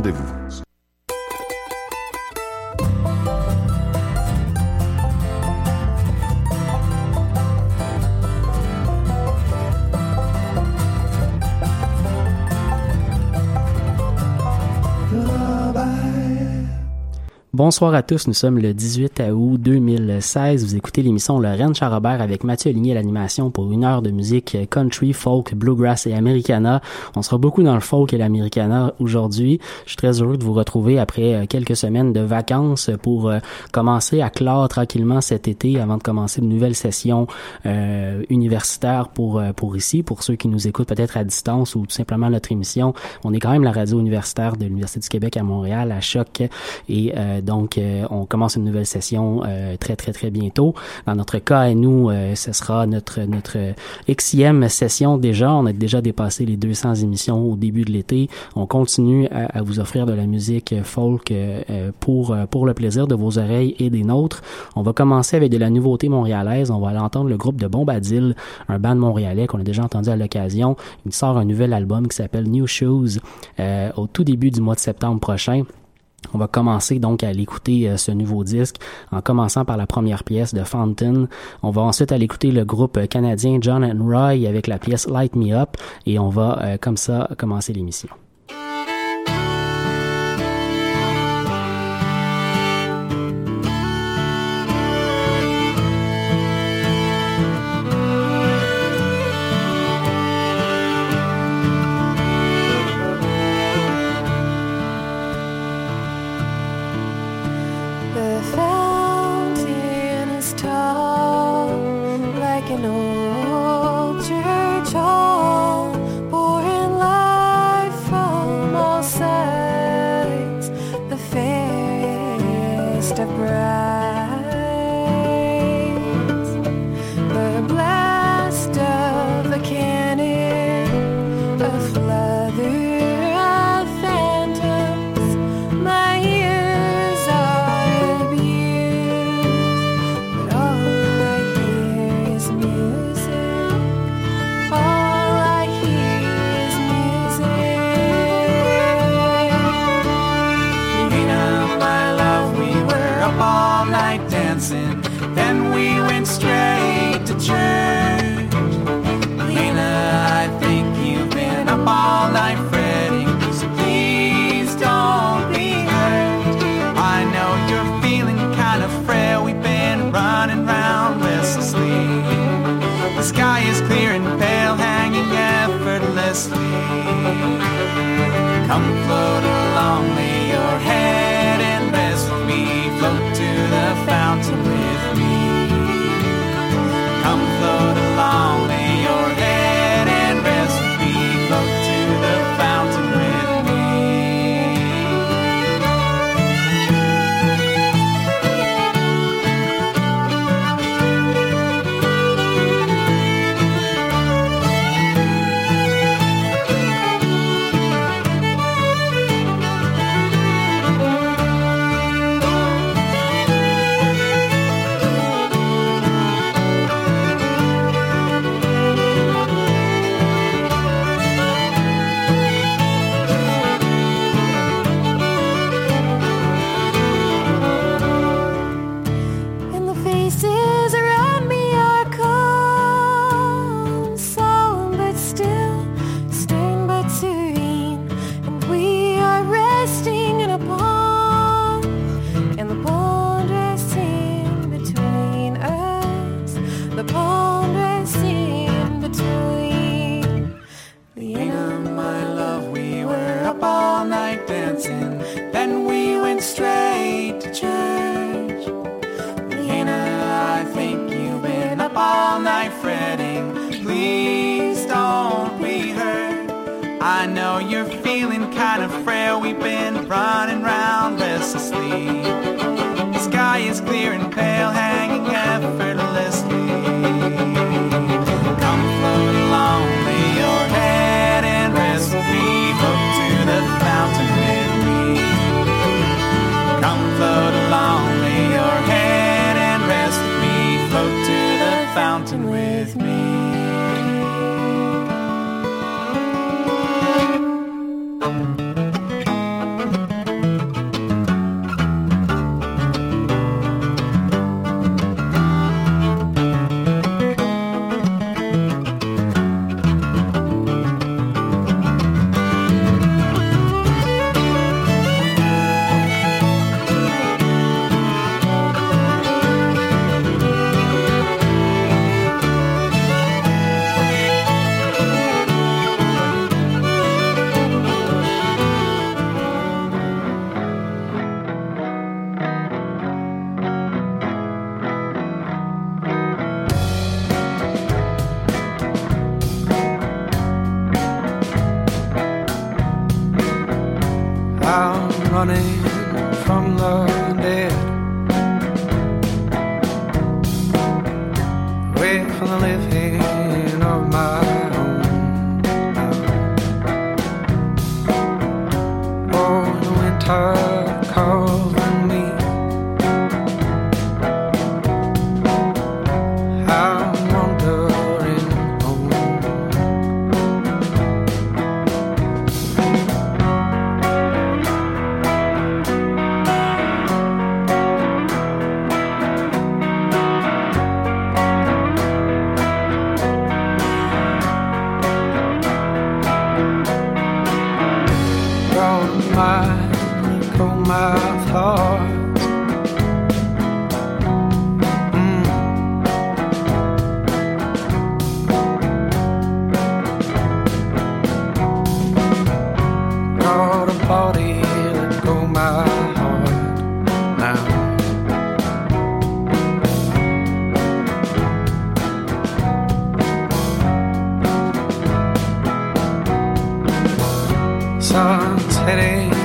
rendez-vous. Bonsoir à tous, nous sommes le 18 août 2016. Vous écoutez l'émission Lorraine Charrobert avec Mathieu Aligné à l'animation pour une heure de musique country, folk, bluegrass et americana. On sera beaucoup dans le folk et l'americana aujourd'hui. Je suis très heureux de vous retrouver après euh, quelques semaines de vacances pour euh, commencer à clore tranquillement cet été avant de commencer une nouvelle session euh, universitaire pour euh, pour ici, pour ceux qui nous écoutent peut-être à distance ou tout simplement notre émission. On est quand même la radio universitaire de l'Université du Québec à Montréal, à Choc et donc, euh, on commence une nouvelle session euh, très, très, très bientôt. Dans notre cas, à nous, euh, ce sera notre notre Xème session déjà. On a déjà dépassé les 200 émissions au début de l'été. On continue à, à, vous offrir de la musique folk pour pour le plaisir de vos oreilles et des nôtres. On va commencer avec de la nouveauté montréalaise. On va aller entendre le groupe de Bombadil, un band montréalais qu'on a déjà entendu à l'occasion. Il sort un nouvel album qui s'appelle New Shoes au tout début du mois de septembre prochain. On va commencer donc à l'écouter euh, ce nouveau disque en commençant par la première pièce de Fountain. On va ensuite aller écouter le groupe canadien John and Roy avec la pièce Light Me Up et on va euh, comme ça commencer l'émission. Sun's heading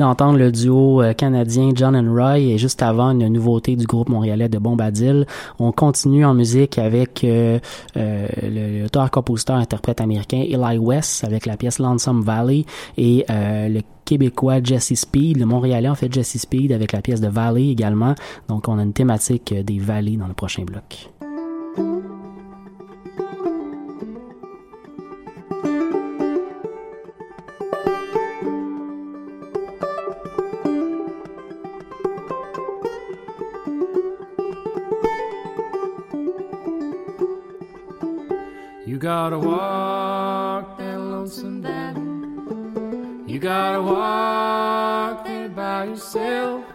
d'entendre le duo euh, canadien John and Roy et juste avant une nouveauté du groupe montréalais de Bombadil. On continue en musique avec euh, euh, le- l'auteur, compositeur, interprète américain Eli West avec la pièce Lonesome Valley et euh, le québécois Jesse Speed, le montréalais en fait Jesse Speed avec la pièce de Valley également. Donc on a une thématique des vallées dans le prochain bloc. Gotta walk that lonesome valley. You gotta walk there by yourself.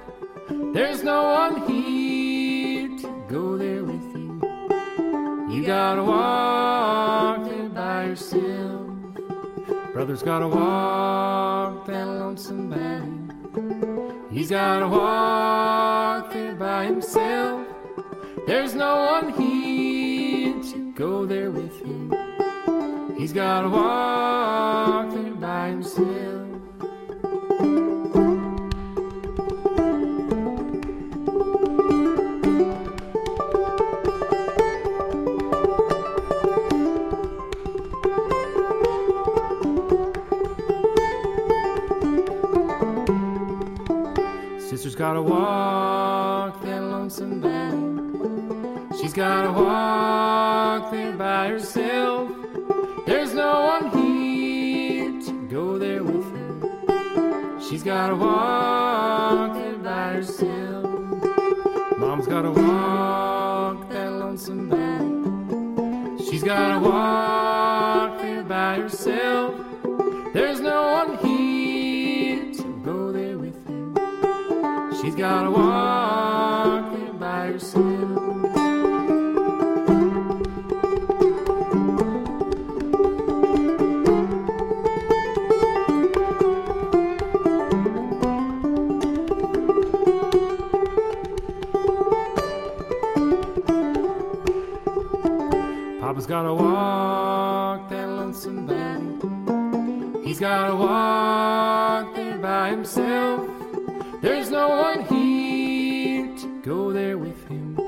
There's no one here to go there with you. You gotta walk there by yourself. Brother's gotta walk that lonesome valley. He's gotta walk there by himself. There's no one here to go there with. He's gotta walk there by himself. Sister's gotta walk that lonesome valley. She's gotta walk there by herself. Gotta walk there by herself. Mom's gotta walk that lonesome valley. She's gotta walk there by herself. There's no one here to go there with her. She's gotta walk He's gotta walk there by himself. There's no one here to go there with him.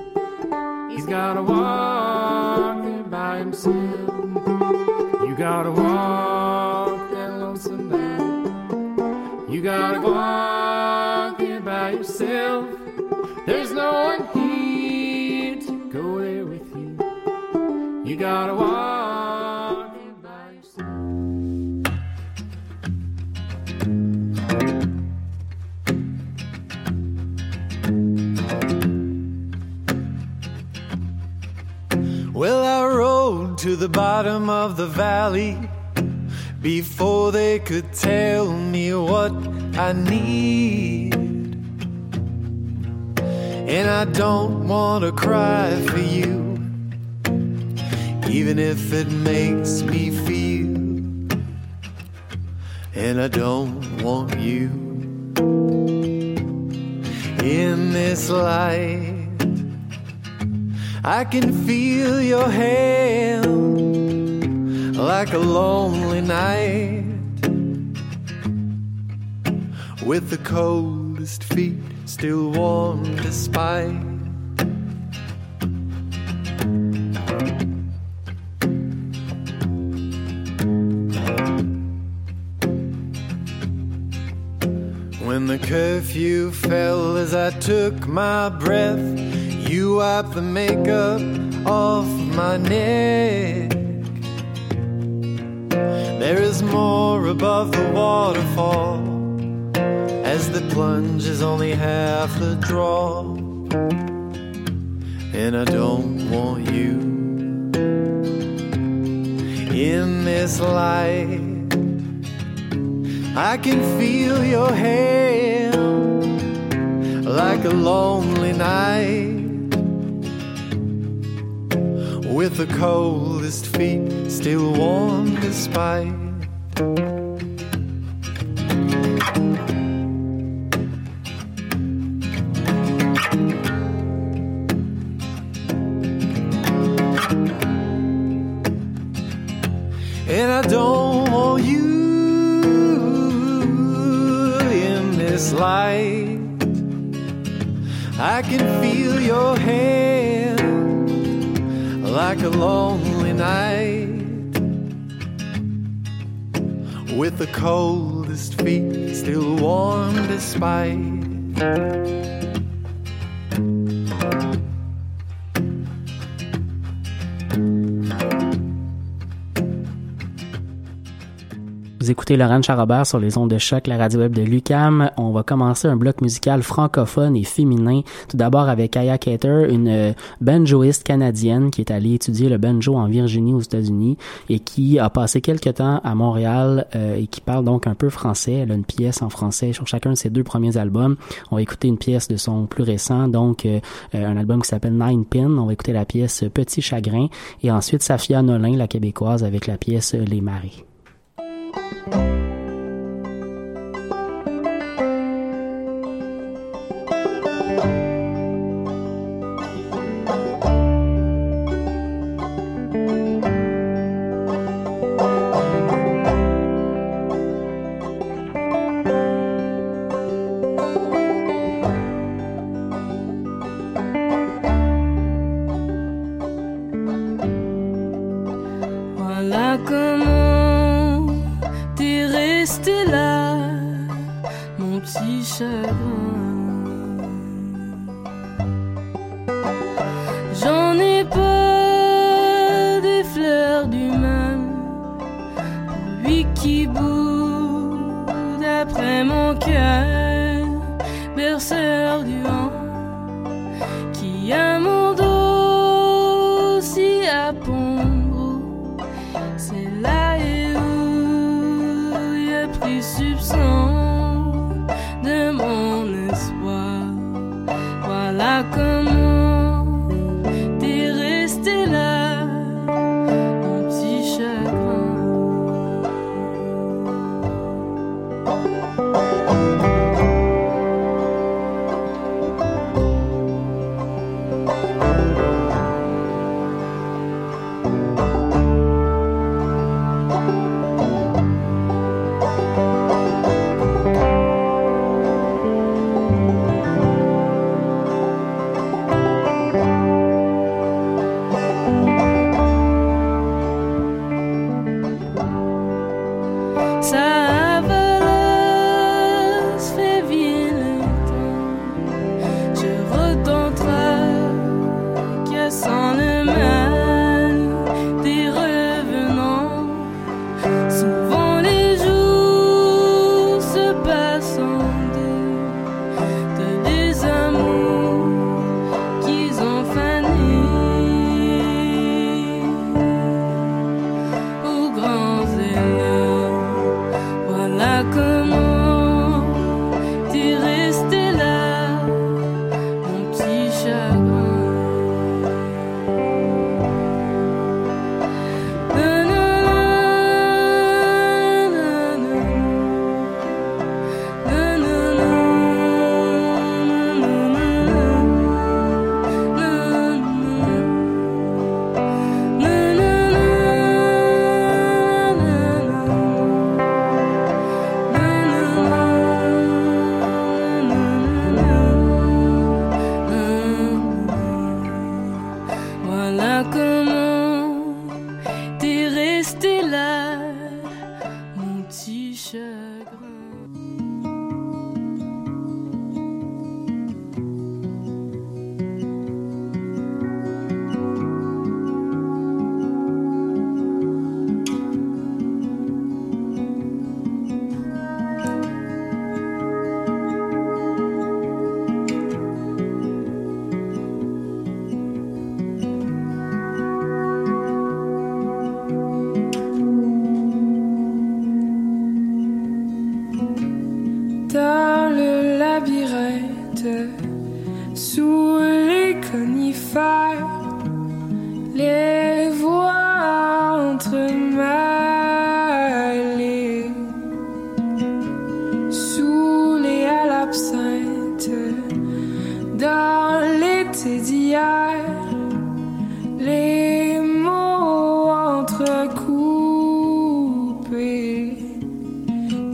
He's gotta walk there by himself. You gotta walk that lonesome valley. You gotta walk there by yourself. There's no one here to go there with you. You gotta walk the bottom of the valley before they could tell me what I need. And I don't want to cry for you, even if it makes me feel. And I don't want you in this light. I can feel your hand like a lonely night with the coldest feet still warm despite. When the curfew fell as I took my breath, you wipe the makeup off my neck. There is more above the waterfall as the plunge is only half the draw. And I don't want you in this light. I can feel your hand like a lonely night with the coldest feet still warm despite. spite. Écoutez Laurent Charrobert sur les ondes de choc, la radio web de Lucam. On va commencer un bloc musical francophone et féminin. Tout d'abord avec Aya Cater, une euh, banjoiste canadienne qui est allée étudier le banjo en Virginie aux États-Unis et qui a passé quelques temps à Montréal euh, et qui parle donc un peu français. Elle a une pièce en français sur chacun de ses deux premiers albums. On va écouter une pièce de son plus récent, donc euh, un album qui s'appelle Nine Pin. On va écouter la pièce Petit Chagrin et ensuite Safia Nolin, la québécoise, avec la pièce Les Maris. Música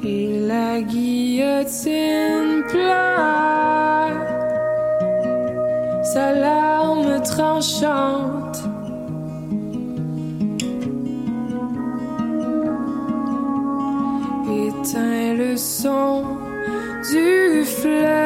et la guillotine pleure, sa larme tranchante. éteint le son du fleuve.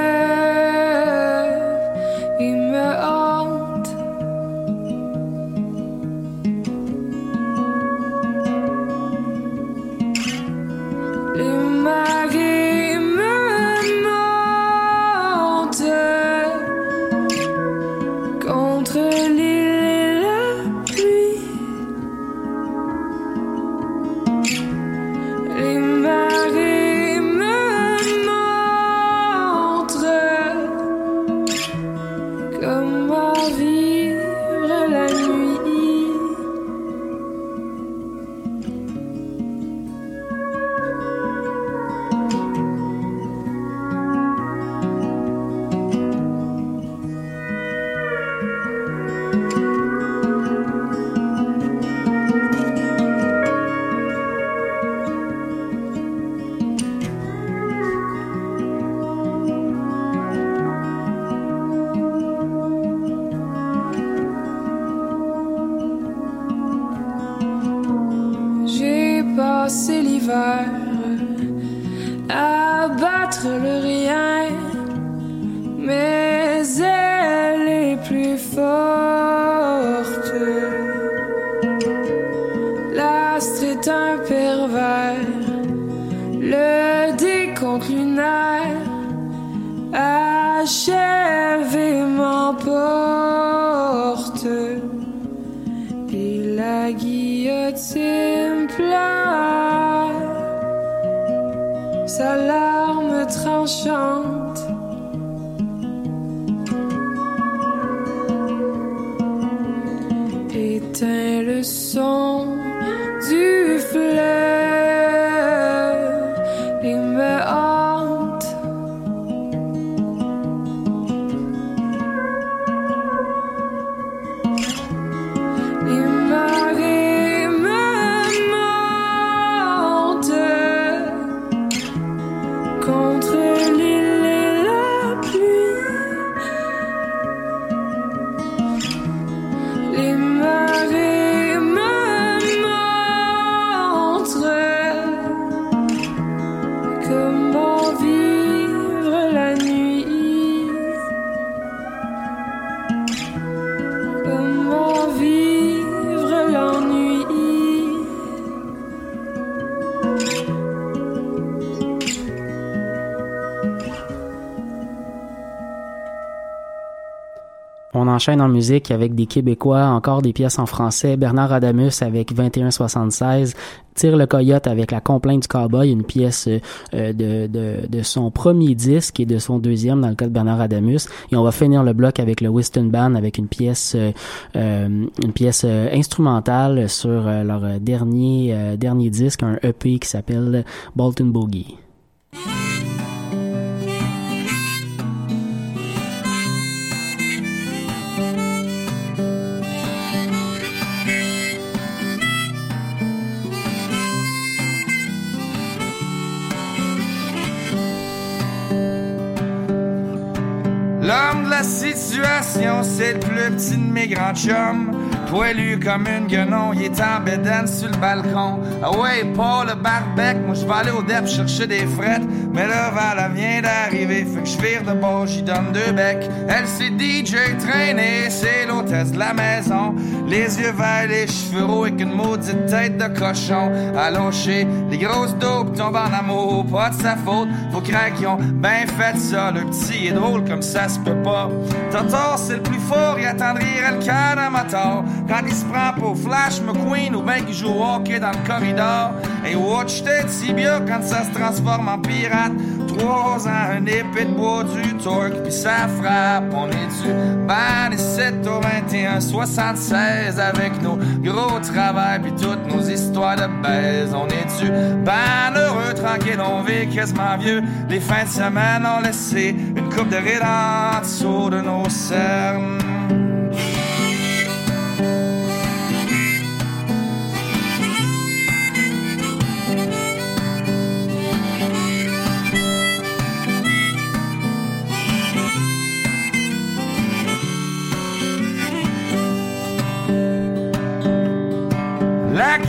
Guillotine pleure sa larme tranchante. On enchaîne en musique avec des Québécois, encore des pièces en français. Bernard Adamus avec 2176, Tire le coyote avec La complainte du cowboy, une pièce euh, de, de, son premier disque et de son deuxième dans le cas de Bernard Adamus. Et on va finir le bloc avec le Weston Band avec une pièce euh, euh, une pièce instrumentale sur leur dernier dernier disque, un EP qui s'appelle Bolton Boogie. La situation, c'est le plus petit de mes grands chums. Poilu comme une guenon, il est en bédaine sur le balcon. Ah ouais, pas le barbec, moi je vais aller au DEP chercher des frettes. Mais le Val vient d'arriver, fait que je vire de bord, j'y donne deux becs. Elle c'est DJ traîné, c'est l'hôtesse de la maison. Les yeux verts, les cheveux roux avec une maudite tête de cochon. Allongé, les grosses dopes tombent en amour, pas de sa faute. Faut craquer, ils ont ben fait ça. Le petit est drôle comme ça se peut pas. Totor, c'est le plus fort, il attendrait le cœur d'un moteur. Quand il se prend pour Flash McQueen ou ben qu'il joue au hockey dans le corridor. Et watch tes tibias quand ça se transforme en pirate. Trois ans, un épée de bois, du torque, puis ça frappe. On est du ban et 7 au 21, 76 avec nos gros travail puis toutes nos histoires de baise. On est du ban heureux, tranquille, on vit quasiment vieux. Les fins de semaine ont laissé une coupe de rides en dessous de nos cernes.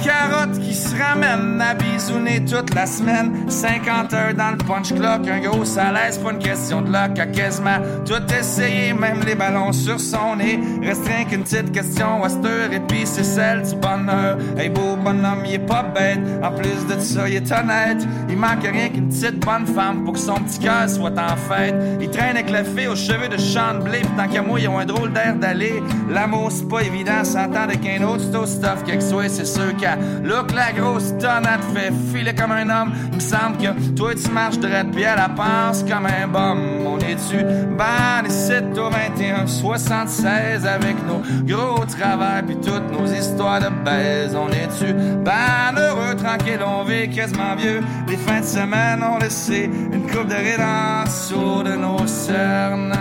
Carotte qui se ramène à bisouner toute la semaine. 50 heures dans le punch clock, un gros salaire, pas une question de luck. À quasiment tout essayer, même les ballons sur son nez. Reste rien qu'une petite question, Wester, et puis c'est celle du bonheur. Hey, beau bonhomme, il est pas bête. En plus de ça, il est honnête. Il manque rien qu'une petite bonne femme pour que son petit cœur soit en fête. Il traîne avec la fille aux cheveux de de blé, pis tant qu'à moi, ils ont un drôle d'air d'aller. L'amour, c'est pas évident, s'entendre qu'un autre, c'est stuff, quelque soit, c'est sûr qu'à look la grosse te fait filer comme un homme. Il me semble que toi, tu marches droite, puis elle la pense comme un bum. On est-tu ban ici au 21, 76 avec nos gros travail, puis toutes nos histoires de baise. On est-tu ban heureux, tranquille, on vit quasiment vieux. Fins de semaine ont laissé une coupe de rides en de nos cernes.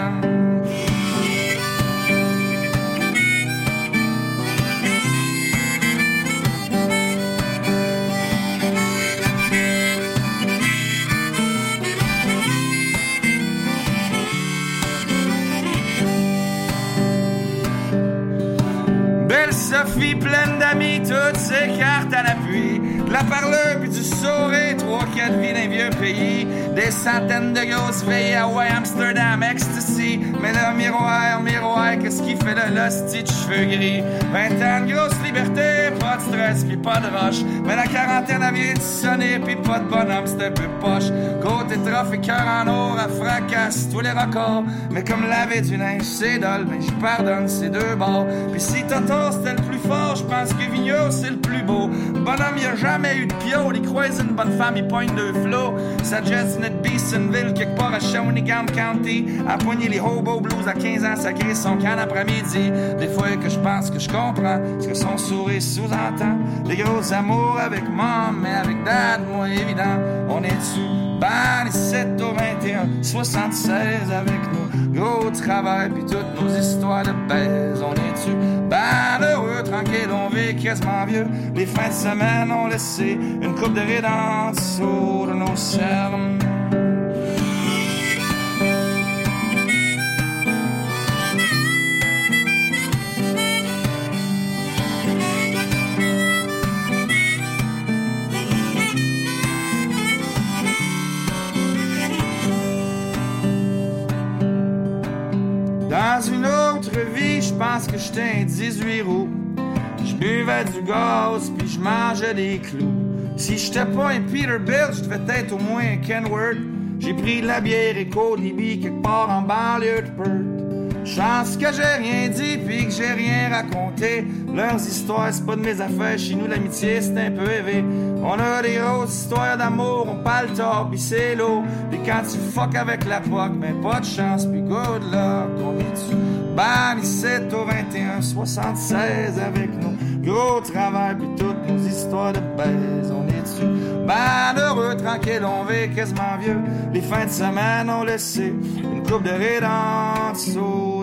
belle Sophie pleine d'amis, toutes ses cartes à l'appui. La parleur puis du sourire, trois, quatre vies d'un vieux pays. Des centaines de grosses filles, Hawaii, Amsterdam, ecstasy. Mais le miroir, miroir, qu'est-ce qui fait de l'hostie de cheveux gris? 20 ans de grosse liberté, pas de stress puis pas de rush. Mais la quarantaine a vient de sonner puis pas de bonhomme, c'est un peu poche. Côté trophée, cœur en or, à fracasse tous les records. Mais comme laver du linge, c'est dole, mais je pardonne ces deux bords. Puis si Toto c'était le plus fort, je pense que Vigneault c'est le plus beau. Bonhomme, y a jamais eu de pio, il croise une bonne femme, il pointe deux flots. Ça jette une Beesonville, quelque part à Shawinigan County. À poigner les hobo blues à 15 ans, ça crée son can après-midi. Des fois que je pense que je comprends ce que son sourire sous-entend. Des gros amours avec mom, mais avec dad, moi évident. On est dessus, ban les 7 au 21, 76 avec nous. Gros travail, puis toutes nos histoires de baise. On est dessus, ben heureux, tranquille, on vit quasiment vieux. Les fins de semaine ont laissé une coupe de rides en dessous de nos cernes. Un 18 roues. Je buvais du gaz, puis je mangeais des clous. Si j'étais pas un Peterbilt, je devais être au moins un Kenworth. J'ai pris de la bière et Libby quelque part en banlieue de Perth. Chance que j'ai rien dit puis que j'ai rien raconté. Leurs histoires, c'est pas de mes affaires. Chez nous, l'amitié, c'est un peu élevé. On a des grosses histoires d'amour, on parle tort, puis c'est l'eau. Puis quand tu fuck avec la POC, ben pas de chance, puis good luck. On est dessus. Ban 7 au 21, 76 avec nous. Gros travail, puis toutes nos histoires de baise, on est dessus. Ben heureux, tranquille, on vit quasiment vieux. Les fins de semaine ont laissé une coupe de dessous de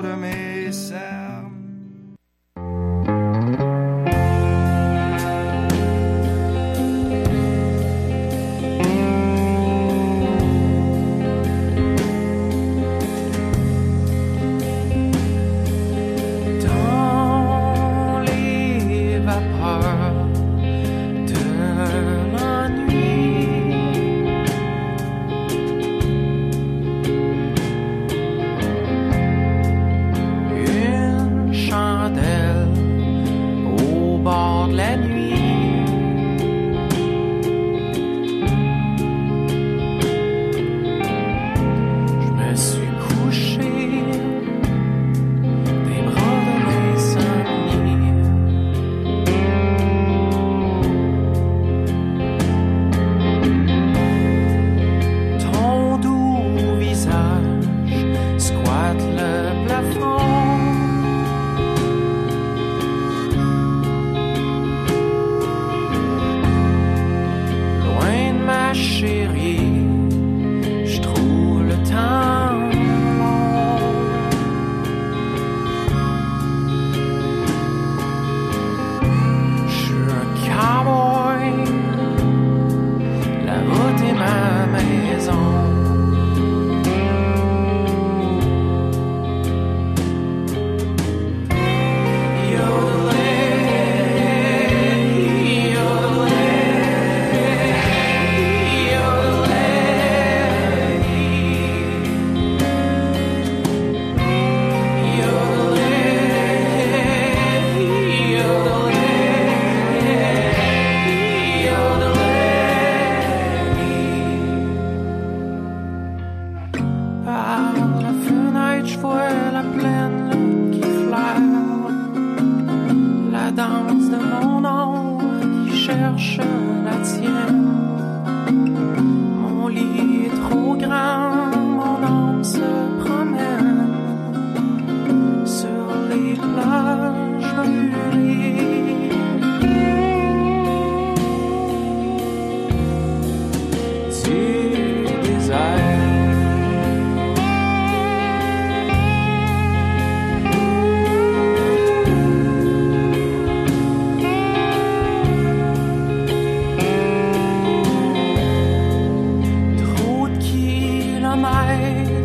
I.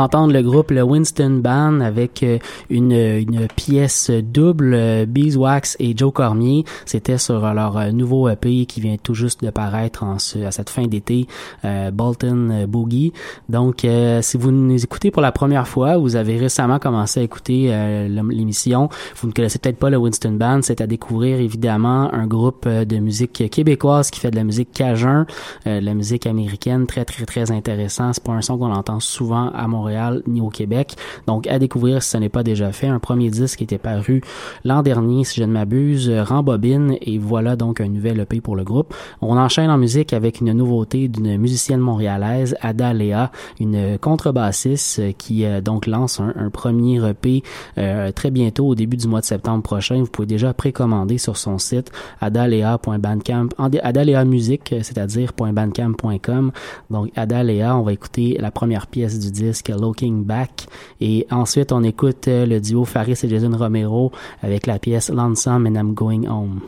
d'entendre le groupe le Winston Band avec euh, une, pièce double, euh, Beeswax et Joe Cormier. C'était sur leur euh, nouveau EP qui vient tout juste de paraître en à cette fin d'été, Bolton Boogie. Donc, si vous nous écoutez pour la première fois, vous avez récemment commencé à écouter l'émission, vous ne connaissez peut-être pas le Winston Band, c'est à découvrir évidemment un groupe de musique québécoise qui fait de la musique cajun, de la musique américaine, très très très intéressant. C'est pas un son qu'on entend souvent à Montréal ni au Québec. Donc à découvrir si ce n'est pas déjà fait. Un premier disque était paru l'an dernier, si je ne m'abuse, Rambobine, et voilà donc un nouvel EP pour le groupe. On enchaîne en musique avec une nouveauté d'une musicienne montréalaise, Ada Léa, une contrebassiste qui euh, donc lance un, premier EP euh, très bientôt au début du mois de septembre prochain. Vous pouvez déjà précommander sur son site adalea.bandcamp, adalea musique, c'est-à-dire .bandcamp.com. Donc Adalea, on va écouter la première pièce du disque Looking Back. Et ensuite, on écoute euh, le duo Faris et Jason Romero avec la pièce Lonesome and I'm Going Home.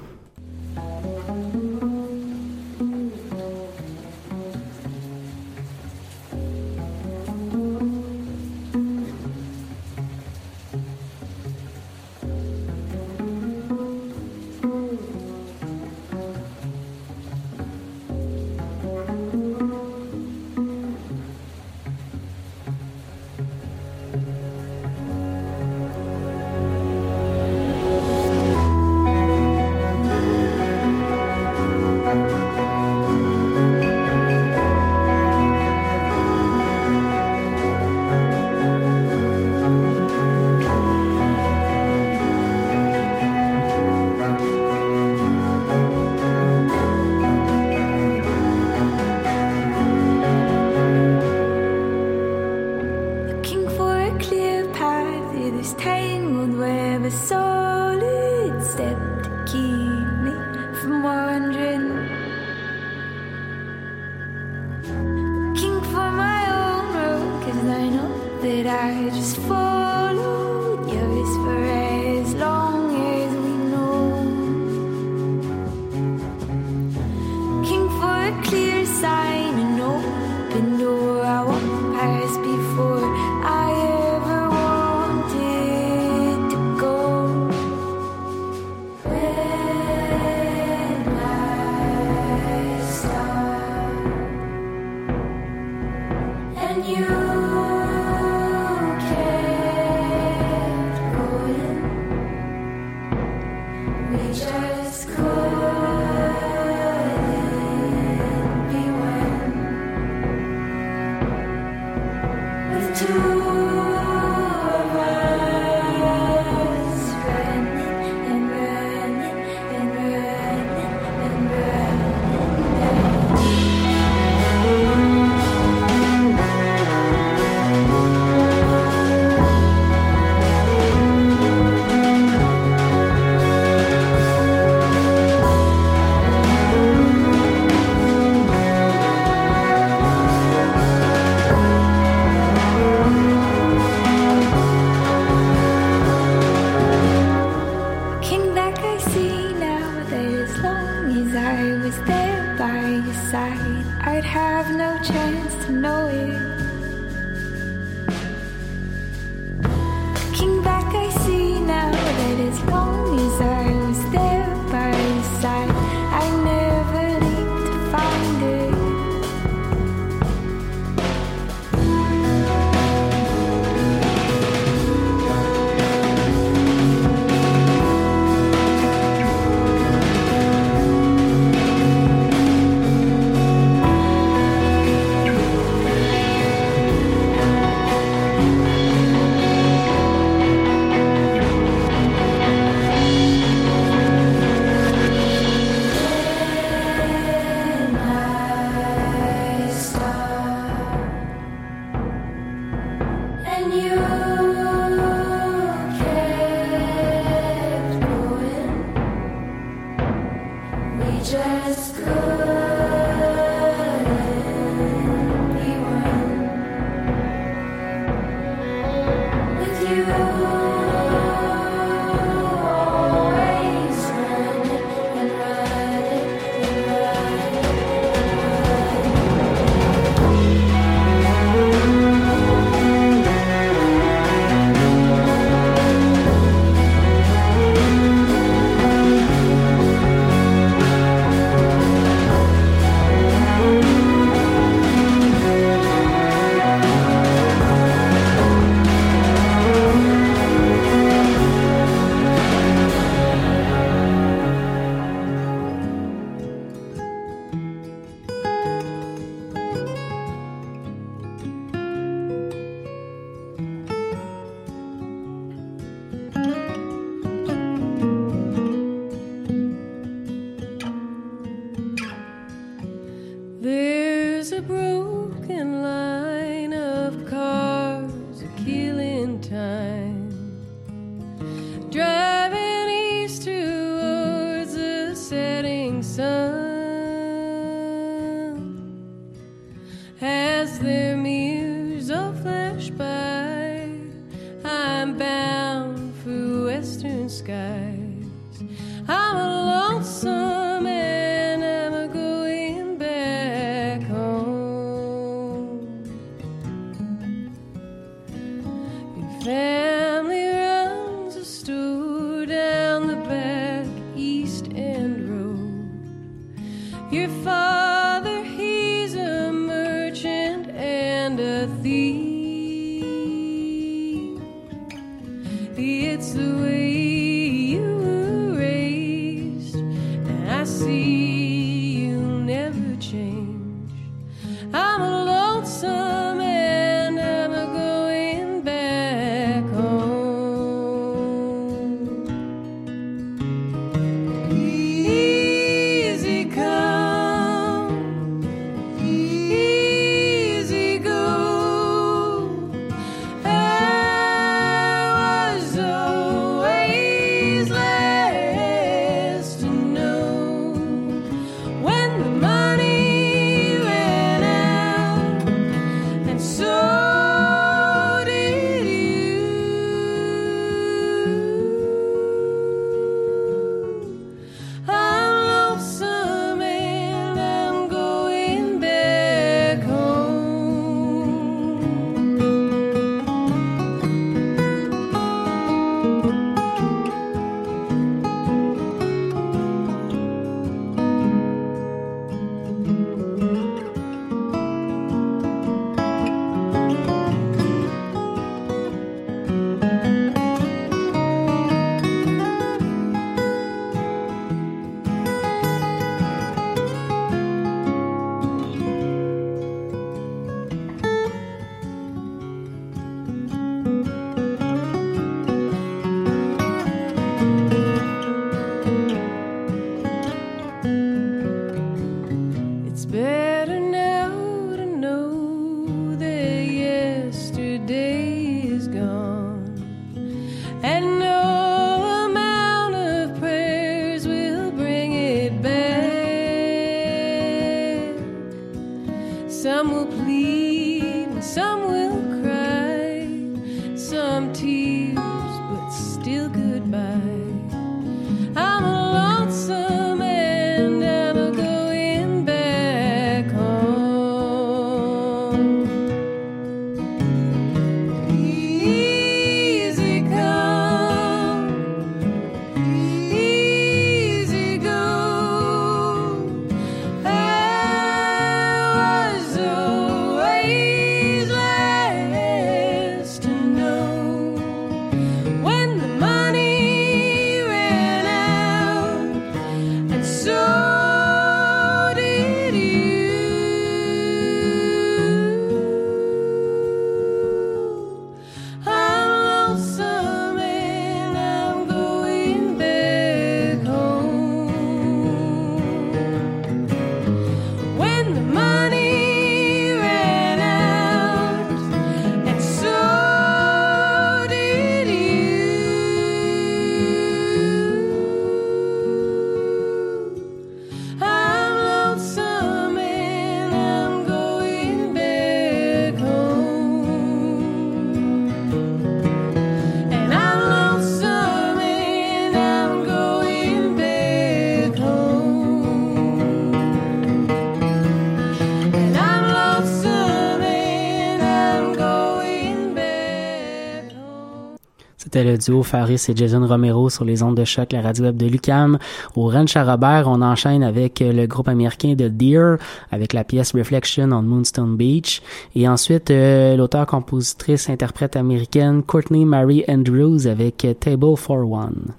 le duo Faris et Jason Romero sur les ondes de choc, la radio web de Lucam. Au Ranch à Robert, on enchaîne avec euh, le groupe américain de Deer, avec la pièce Reflection on Moonstone Beach. Et ensuite, euh, l'auteur, compositrice, interprète américaine Courtney Marie Andrews avec euh, Table for One.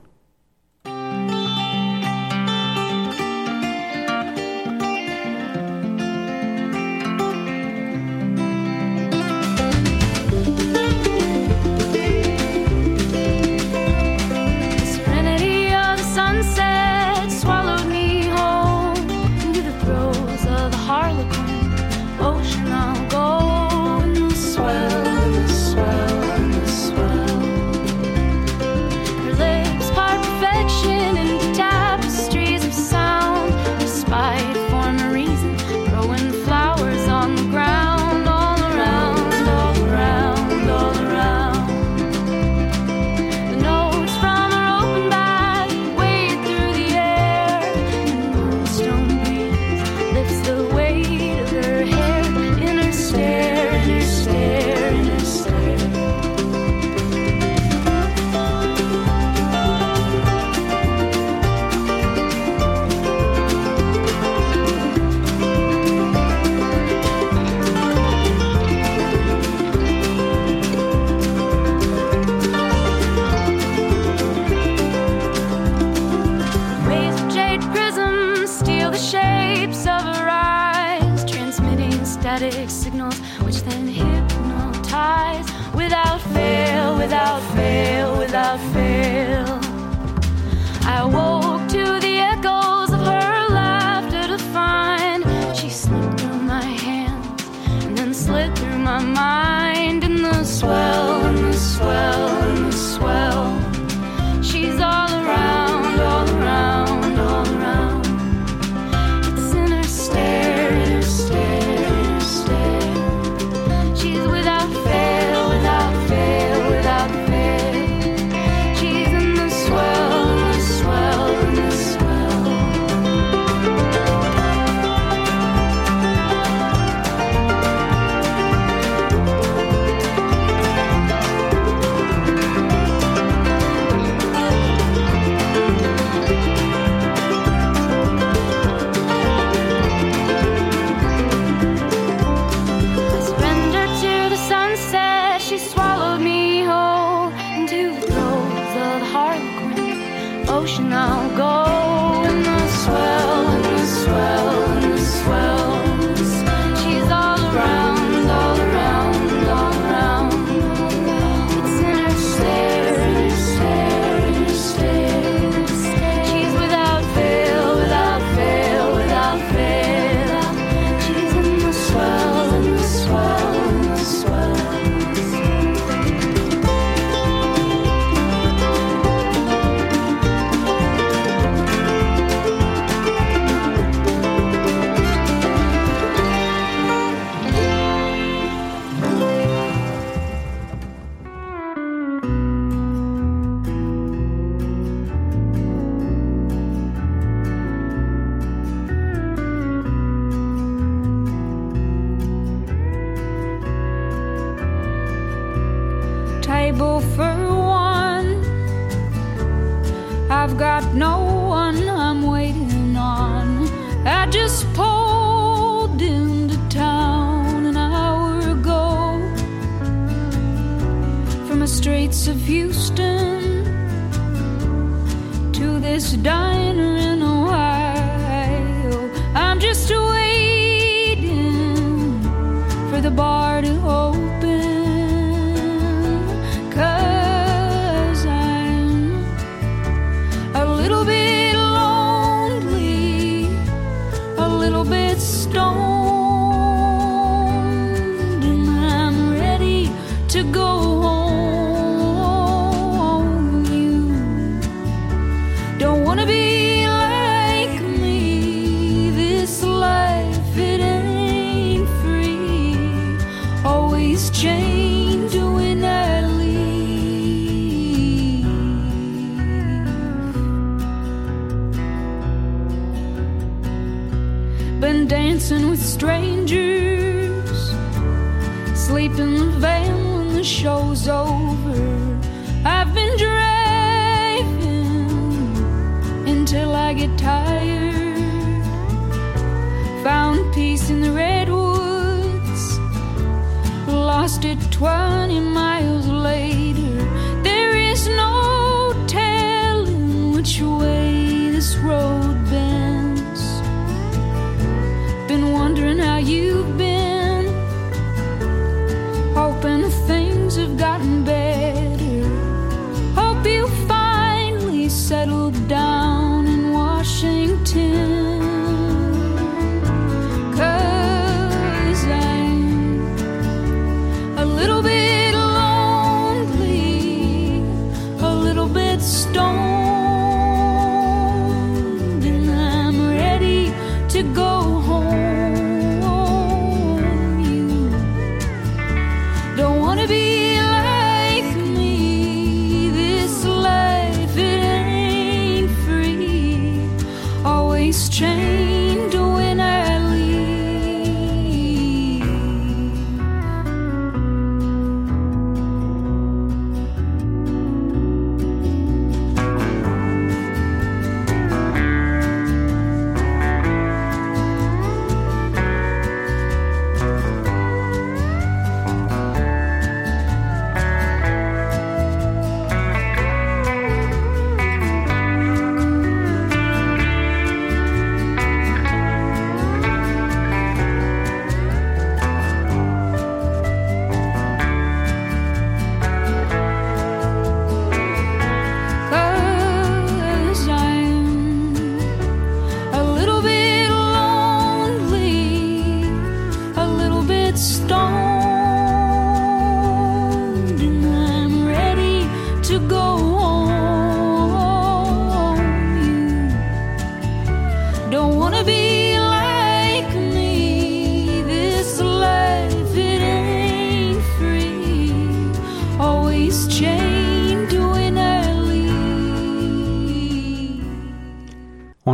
To go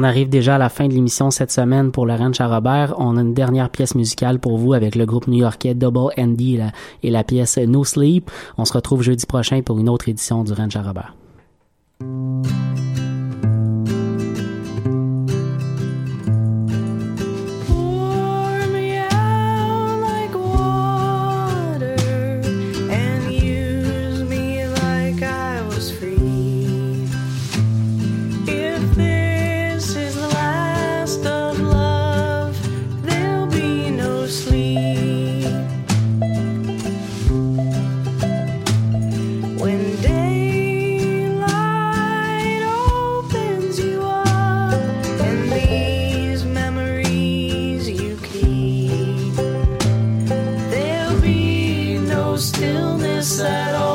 arrive déjà à la fin de l'émission cette semaine pour Laurent Robert. On a une dernière pièce musicale pour vous avec le groupe new-yorkais Double Andy et la, pièce No Sleep. On se retrouve jeudi prochain pour une autre édition du Ranch Robert. promise all.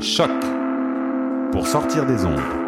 Choc pour sortir des ondes.